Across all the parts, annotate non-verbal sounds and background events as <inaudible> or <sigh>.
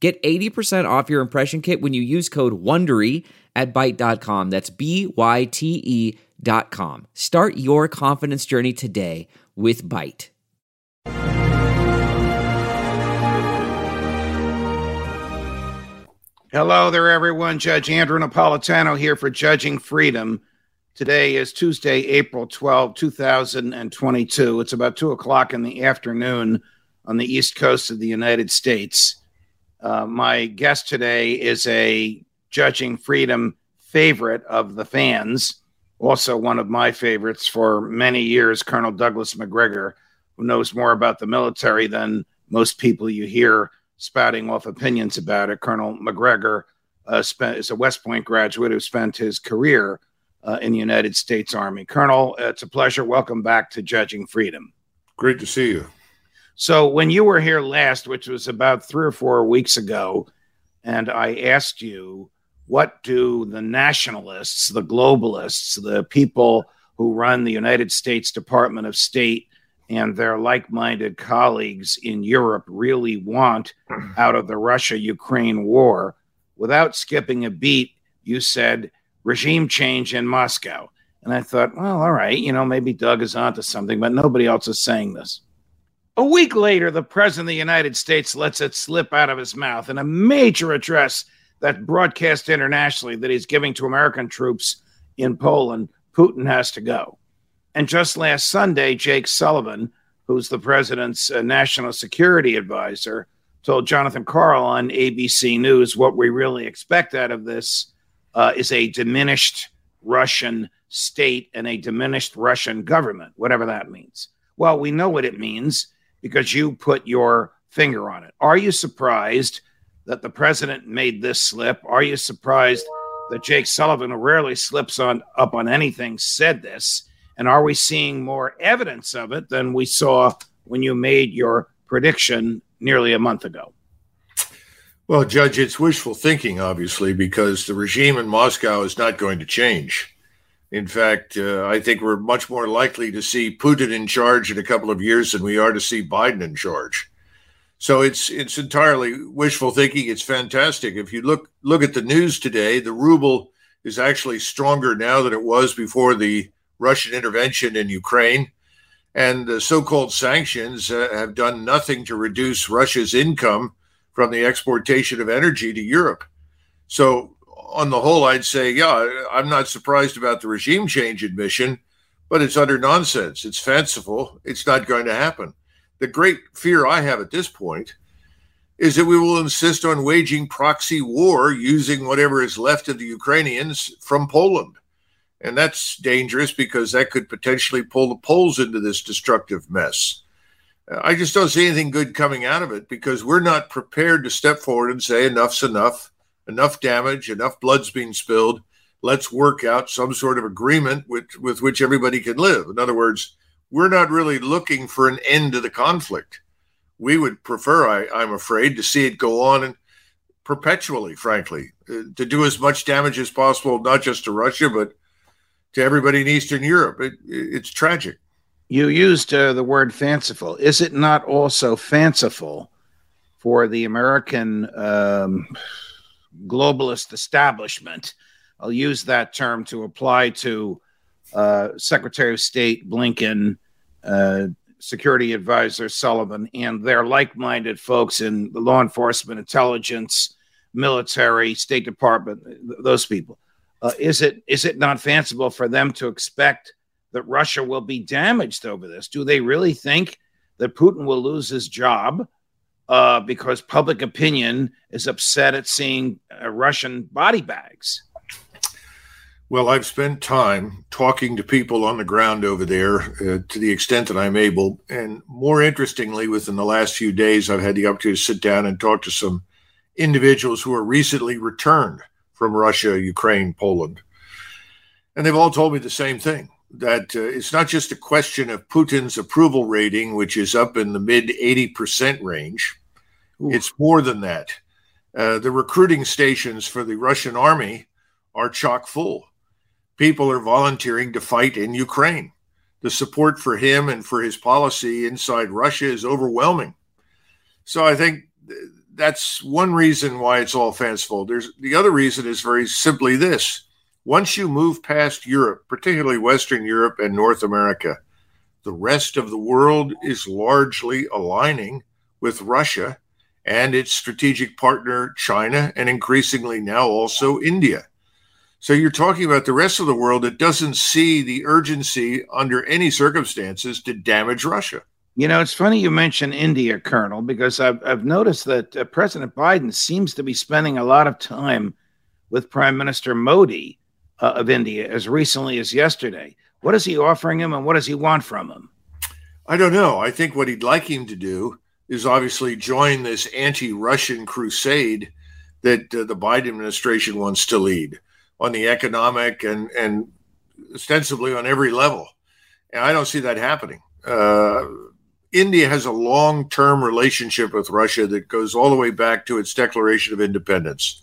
Get 80% off your impression kit when you use code WONDERY at Byte.com. That's B-Y-T-E dot com. Start your confidence journey today with Byte. Hello there, everyone. Judge Andrew Napolitano here for Judging Freedom. Today is Tuesday, April 12, 2022. It's about 2 o'clock in the afternoon on the East Coast of the United States. Uh, my guest today is a Judging Freedom favorite of the fans, also one of my favorites for many years, Colonel Douglas Macgregor, who knows more about the military than most people you hear spouting off opinions about it. Colonel Macgregor uh, spent, is a West Point graduate who spent his career uh, in the United States Army. Colonel, it's a pleasure. Welcome back to Judging Freedom. Great to see you. So when you were here last, which was about three or four weeks ago, and I asked you, what do the nationalists, the globalists, the people who run the United States Department of State and their like minded colleagues in Europe really want out of the Russia Ukraine war? Without skipping a beat, you said regime change in Moscow. And I thought, well, all right, you know, maybe Doug is onto something, but nobody else is saying this. A week later, the President of the United States lets it slip out of his mouth in a major address that broadcast internationally that he's giving to American troops in Poland. Putin has to go. And just last Sunday, Jake Sullivan, who's the president's uh, national security advisor, told Jonathan Karl on ABC News what we really expect out of this uh, is a diminished Russian state and a diminished Russian government, whatever that means. Well, we know what it means because you put your finger on it. Are you surprised that the president made this slip? Are you surprised that Jake Sullivan, rarely slips on up on anything, said this? And are we seeing more evidence of it than we saw when you made your prediction nearly a month ago? Well, Judge, it's wishful thinking, obviously, because the regime in Moscow is not going to change. In fact, uh, I think we're much more likely to see Putin in charge in a couple of years than we are to see Biden in charge. So it's it's entirely wishful thinking. It's fantastic. If you look look at the news today, the ruble is actually stronger now than it was before the Russian intervention in Ukraine, and the so-called sanctions uh, have done nothing to reduce Russia's income from the exportation of energy to Europe. So on the whole, I'd say, yeah, I'm not surprised about the regime change admission, but it's utter nonsense. It's fanciful. It's not going to happen. The great fear I have at this point is that we will insist on waging proxy war using whatever is left of the Ukrainians from Poland. And that's dangerous because that could potentially pull the Poles into this destructive mess. I just don't see anything good coming out of it because we're not prepared to step forward and say enough's enough enough damage, enough blood's being spilled. Let's work out some sort of agreement with, with which everybody can live. In other words, we're not really looking for an end to the conflict. We would prefer, I, I'm afraid, to see it go on and perpetually, frankly, uh, to do as much damage as possible, not just to Russia, but to everybody in Eastern Europe. It, it's tragic. You used uh, the word fanciful. Is it not also fanciful for the American um, globalist establishment. I'll use that term to apply to uh, Secretary of State Blinken, uh, Security Advisor Sullivan, and their like minded folks in the law enforcement, intelligence, military, State Department, those people. Uh, is it is it not fanciful for them to expect that Russia will be damaged over this? Do they really think that Putin will lose his job? Uh, because public opinion is upset at seeing uh, Russian body bags. Well, I've spent time talking to people on the ground over there uh, to the extent that I'm able. And more interestingly, within the last few days, I've had the opportunity to sit down and talk to some individuals who are recently returned from Russia, Ukraine, Poland. And they've all told me the same thing that uh, it's not just a question of Putin's approval rating, which is up in the mid 80% range. Ooh. It's more than that. Uh, the recruiting stations for the Russian army are chock full. People are volunteering to fight in Ukraine. The support for him and for his policy inside Russia is overwhelming. So I think that's one reason why it's all fanciful. There's the other reason is very simply this. Once you move past Europe, particularly Western Europe and North America, the rest of the world is largely aligning with Russia and its strategic partner, China, and increasingly now also India. So you're talking about the rest of the world that doesn't see the urgency under any circumstances to damage Russia. You know, it's funny you mention India, Colonel, because I've, I've noticed that uh, President Biden seems to be spending a lot of time with Prime Minister Modi uh, of India as recently as yesterday. What is he offering him and what does he want from him? I don't know. I think what he'd like him to do is obviously join this anti Russian crusade that uh, the Biden administration wants to lead on the economic and, and ostensibly on every level. And I don't see that happening. Uh, India has a long term relationship with Russia that goes all the way back to its declaration of independence.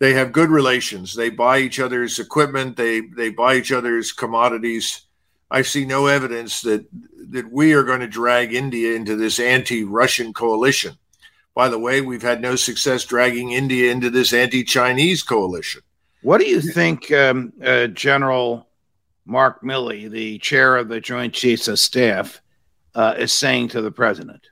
They have good relations. They buy each other's equipment. They they buy each other's commodities. I see no evidence that that we are going to drag India into this anti-Russian coalition. By the way, we've had no success dragging India into this anti-Chinese coalition. What do you think, um, uh, General Mark Milley, the chair of the Joint Chiefs of Staff, uh, is saying to the president?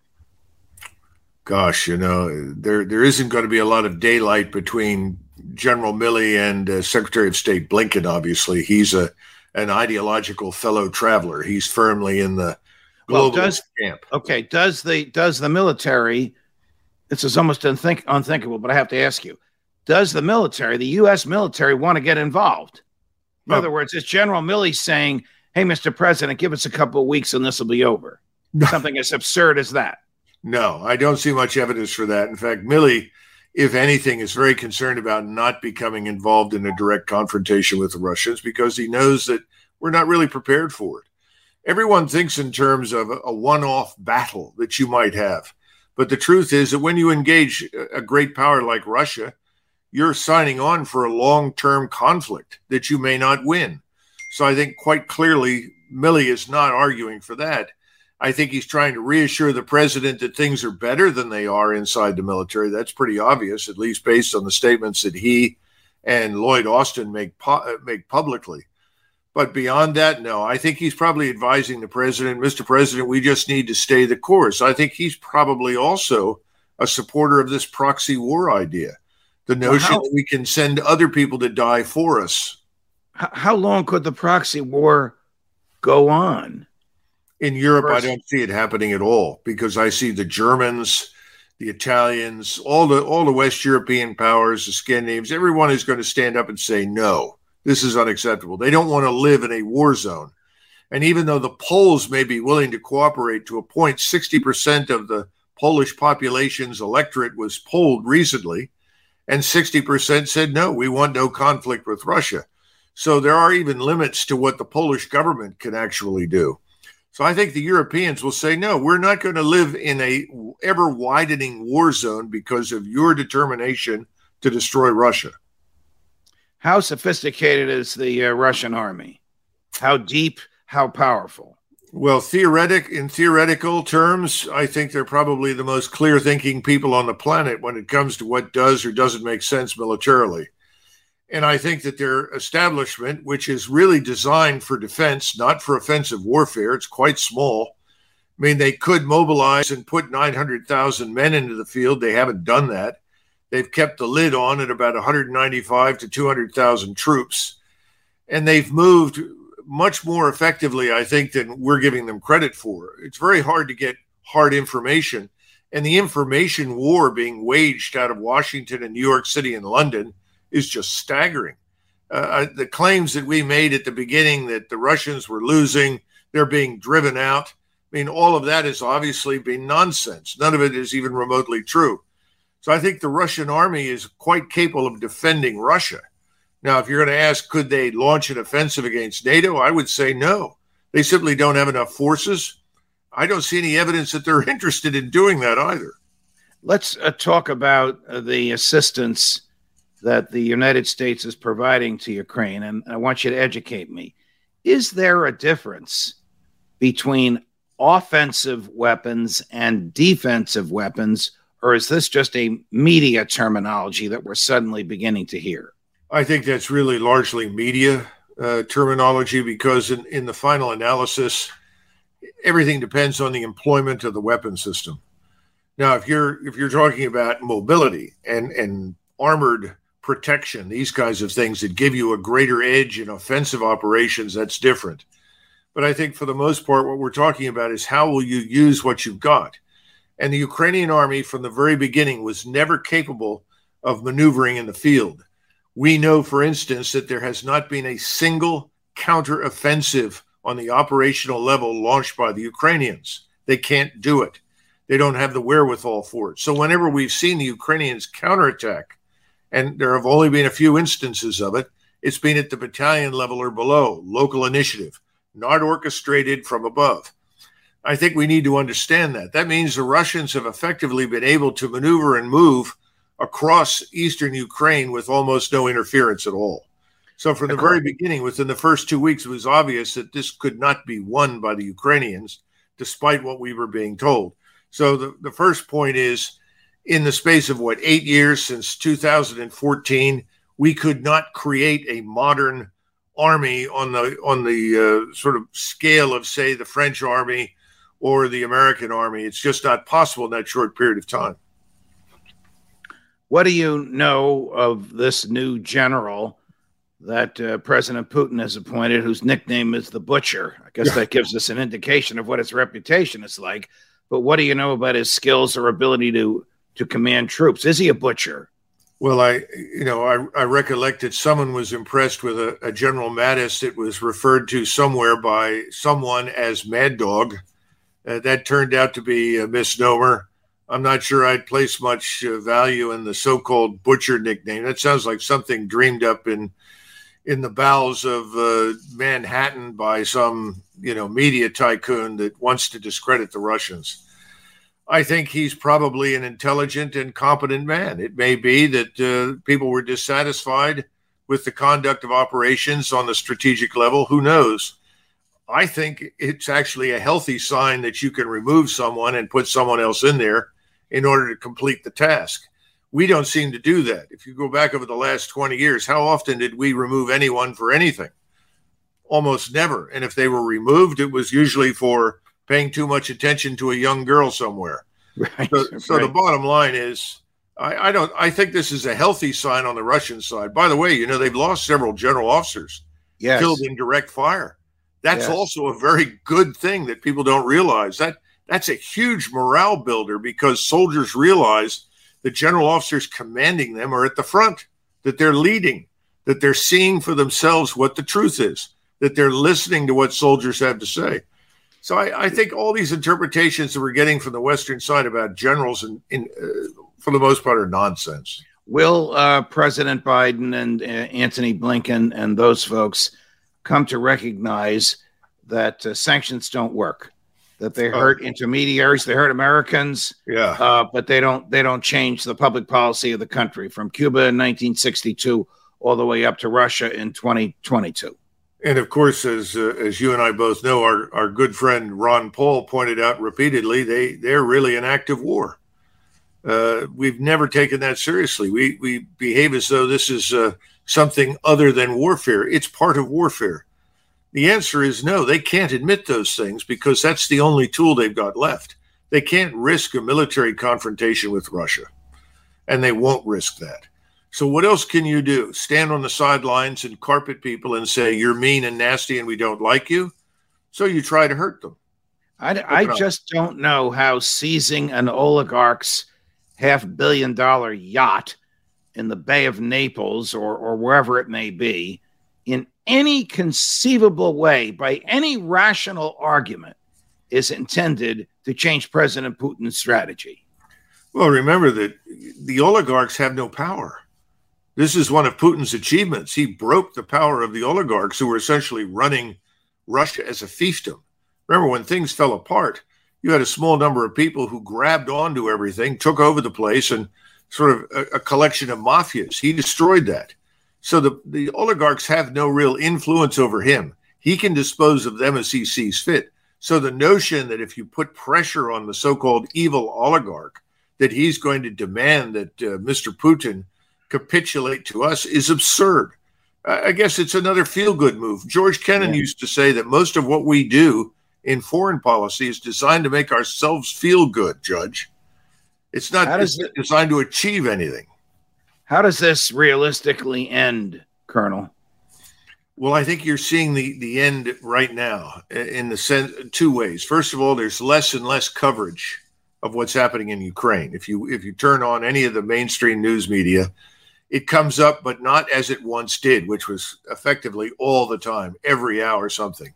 Gosh, you know, there there isn't going to be a lot of daylight between General Milley and uh, Secretary of State Blinken. Obviously, he's a an ideological fellow traveler. He's firmly in the global well, does, camp. Okay, does the does the military? This is almost unthink, unthinkable, but I have to ask you: Does the military, the U.S. military, want to get involved? In other words, is General Milley saying, "Hey, Mr. President, give us a couple of weeks and this will be over"? Something as absurd as that. No, I don't see much evidence for that. In fact, Milley if anything, is very concerned about not becoming involved in a direct confrontation with the Russians because he knows that we're not really prepared for it. Everyone thinks in terms of a one off battle that you might have. But the truth is that when you engage a great power like Russia, you're signing on for a long term conflict that you may not win. So I think quite clearly, Milley is not arguing for that. I think he's trying to reassure the president that things are better than they are inside the military. That's pretty obvious, at least based on the statements that he and Lloyd Austin make pu- uh, make publicly. But beyond that, no. I think he's probably advising the president, Mr. President, we just need to stay the course. I think he's probably also a supporter of this proxy war idea, the notion well, how, that we can send other people to die for us. How long could the proxy war go on? In Europe, I don't see it happening at all because I see the Germans, the Italians, all the all the West European powers, the Scandinavians, everyone is going to stand up and say no. This is unacceptable. They don't want to live in a war zone. And even though the Poles may be willing to cooperate to a point, 60% of the Polish population's electorate was polled recently, and 60% said no, we want no conflict with Russia. So there are even limits to what the Polish government can actually do. So I think the Europeans will say, no, we're not going to live in a ever widening war zone because of your determination to destroy Russia. How sophisticated is the uh, Russian army? How deep? How powerful? Well, theoretic in theoretical terms, I think they're probably the most clear-thinking people on the planet when it comes to what does or doesn't make sense militarily. And I think that their establishment, which is really designed for defense, not for offensive warfare, it's quite small. I mean, they could mobilize and put 900,000 men into the field. They haven't done that. They've kept the lid on at about 195 to 200,000 troops. And they've moved much more effectively, I think, than we're giving them credit for. It's very hard to get hard information. And the information war being waged out of Washington and New York City and London is just staggering. Uh, uh, the claims that we made at the beginning that the Russians were losing, they're being driven out. I mean, all of that has obviously been nonsense. None of it is even remotely true. So I think the Russian army is quite capable of defending Russia. Now, if you're going to ask, could they launch an offensive against NATO? I would say no. They simply don't have enough forces. I don't see any evidence that they're <laughs> interested in doing that either. Let's uh, talk about uh, the assistance that the United States is providing to Ukraine. And I want you to educate me. Is there a difference between offensive weapons and defensive weapons, or is this just a media terminology that we're suddenly beginning to hear? I think that's really largely media uh, terminology because, in, in the final analysis, everything depends on the employment of the weapon system. Now, if you're if you're talking about mobility and and armored protection, these kinds of things that give you a greater edge in offensive operations, that's different. But I think for the most part, what we're talking about is how will you use what you've got? And the Ukrainian army from the very beginning was never capable of maneuvering in the field. We know, for instance, that there has not been a single counteroffensive on the operational level launched by the Ukrainians. They can't do it. They don't have the wherewithal for it. So whenever we've seen the Ukrainians counterattack, and there have only been a few instances of it. It's been at the battalion level or below, local initiative, not orchestrated from above. I think we need to understand that. That means the Russians have effectively been able to maneuver and move across eastern Ukraine with almost no interference at all. So, from the very beginning, within the first two weeks, it was obvious that this could not be won by the Ukrainians, despite what we were being told. So, the, the first point is in the space of what eight years since 2014, we could not create a modern army on the on the uh, sort of scale of say the French army or the American army. It's just not possible in that short period of time. What do you know of this new general that uh, President Putin has appointed, whose nickname is the Butcher? I guess that gives us an indication of what his reputation is like. But what do you know about his skills or ability to to command troops? Is he a butcher? Well, I, you know, I, I recollect that someone was impressed with a, a, General Mattis that was referred to somewhere by someone as Mad Dog. Uh, that turned out to be a misnomer. I'm not sure I'd place much uh, value in the so-called butcher nickname. That sounds like something dreamed up in in the bowels of uh, Manhattan by some, you know, media tycoon that wants to discredit the Russians. I think he's probably an intelligent and competent man. It may be that uh, people were dissatisfied with the conduct of operations on the strategic level. Who knows? I think it's actually a healthy sign that you can remove someone and put someone else in there in order to complete the task. We don't seem to do that. If you go back over the last 20 years, how often did we remove anyone for anything? Almost never. And if they were removed, it was usually for paying too much attention to a young girl somewhere. Right. So, so right. the bottom line is, I, I, don't. I think this is a healthy sign on the Russian side. By the way, you know they've lost several general officers yes. killed in direct fire. That's yes. also a very good thing that people don't realize. That that's a huge morale builder because soldiers realize the general officers commanding them are at the front, that they're leading, that they're seeing for themselves what the truth is, that they're listening to what soldiers have to say. So I, I, think all these interpretations that we're getting from the Western side about generals, and in, uh, for the most part, are nonsense. Will uh, President Biden and uh, Antony Blinken and those folks come to recognize that uh, sanctions don't work? That they oh. hurt intermediaries, they hurt Americans, yeah, uh, but they don't they don't change the public policy of the country from Cuba in 1962 all the way up to Russia in 2022. And of course, as uh, as you and I both know, our, our good friend Ron Paul pointed out repeatedly, they they're really an active war. Uh, we've never taken that seriously. We we behave as though this is uh, something other than warfare. It's part of warfare. The answer is no. They can't admit those things because that's the only tool they've got left. They can't risk a military confrontation with Russia, and they won't risk that. So what else can you do? Stand on the sidelines and carpet people and say you're mean and nasty and we don't like you? So you try to hurt them. I, I just don't know how seizing an oligarch's half billion dollar yacht in the Bay of Naples or, or wherever it may be, in any conceivable way, by any rational argument, is intended to change President Putin's strategy. Well, remember that the oligarchs have no power. This is one of Putin's achievements. He broke the power of the oligarchs who were essentially running Russia as a fiefdom. Remember, when things fell apart, you had a small number of people who grabbed onto everything, took over the place, and sort of a, a collection of mafias. He destroyed that. So the, the oligarchs have no real influence over him. He can dispose of them as he sees fit. So the notion that if you put pressure on the so called evil oligarch, that he's going to demand that uh, Mr. Putin capitulate to us is absurd. I guess it's another feel good move. George Kennan yeah. used to say that most of what we do in foreign policy is designed to make ourselves feel good, Judge. It's not it's it, designed to achieve anything. How does this realistically end, Colonel? Well, I think you're seeing the the end right now in the sense two ways. First of all, there's less and less coverage of what's happening in Ukraine. If you if you turn on any of the mainstream news media, it comes up, but not as it once did, which was effectively all the time, every hour something.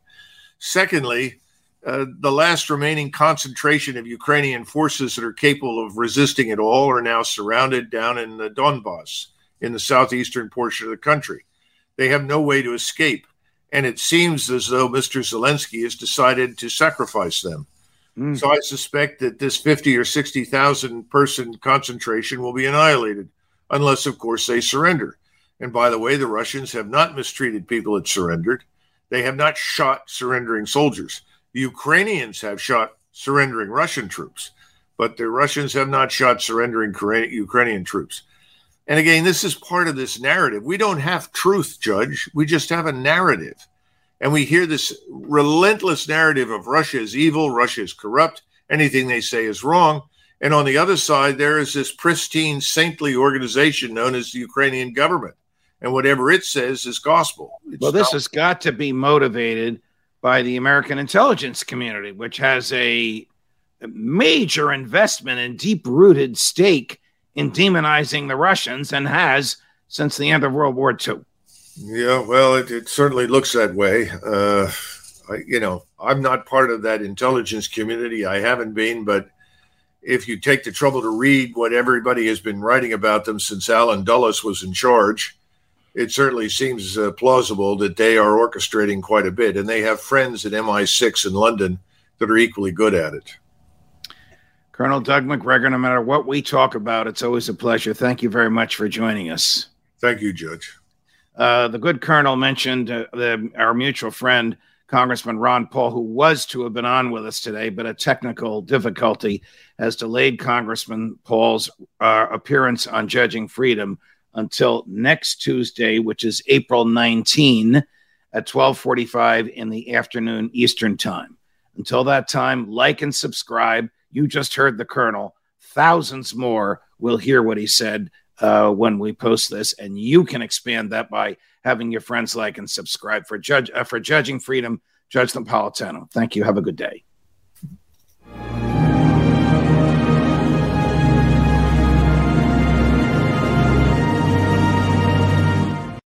Secondly, uh, the last remaining concentration of Ukrainian forces that are capable of resisting it all are now surrounded down in the Donbass, in the southeastern portion of the country. They have no way to escape. And it seems as though Mr. Zelensky has decided to sacrifice them. Mm. So I suspect that this 50 or 60,000 person concentration will be annihilated, unless, of course, they surrender. And by the way, the Russians have not mistreated people that surrendered. They have not shot surrendering soldiers. The Ukrainians have shot surrendering Russian troops, but the Russians have not shot surrendering Ukrainian troops. And again, this is part of this narrative. We don't have truth, Judge. We just have a narrative. And we hear this relentless narrative of Russia is evil, Russia is corrupt, anything they say is wrong. And on the other side, there is this pristine, saintly organization known as the Ukrainian government. And whatever it says is gospel. It's well, this not- has got to be motivated by the American intelligence community, which has a major investment and deep rooted stake in demonizing the Russians and has since the end of World War II. Yeah, well, it, it certainly looks that way. Uh, I, you know, I'm not part of that intelligence community. I haven't been, but if you take the trouble to read what everybody has been writing about them since Allen Dulles was in charge, it certainly seems uh, plausible that they are orchestrating quite a bit, and they have friends at MI6 in London that are equally good at it. Colonel Doug Macgregor, no matter what we talk about, it's always a pleasure. Thank you very much for joining us. Thank you, Judge. Uh, the good Colonel mentioned uh, the, our mutual friend, Congressman Ron Paul, who was to have been on with us today, but a technical difficulty has delayed Congressman Paul's uh, appearance on Judging Freedom until next Tuesday, which is April 19 at 12:45 in the afternoon Eastern Time. Until that time, like and subscribe. You just heard the Colonel. Thousands more will hear what he said uh, when we post this, and you can expand that by having your friends like and subscribe for judge uh, for judging freedom. Judge Napolitano. Thank you. Have a good day.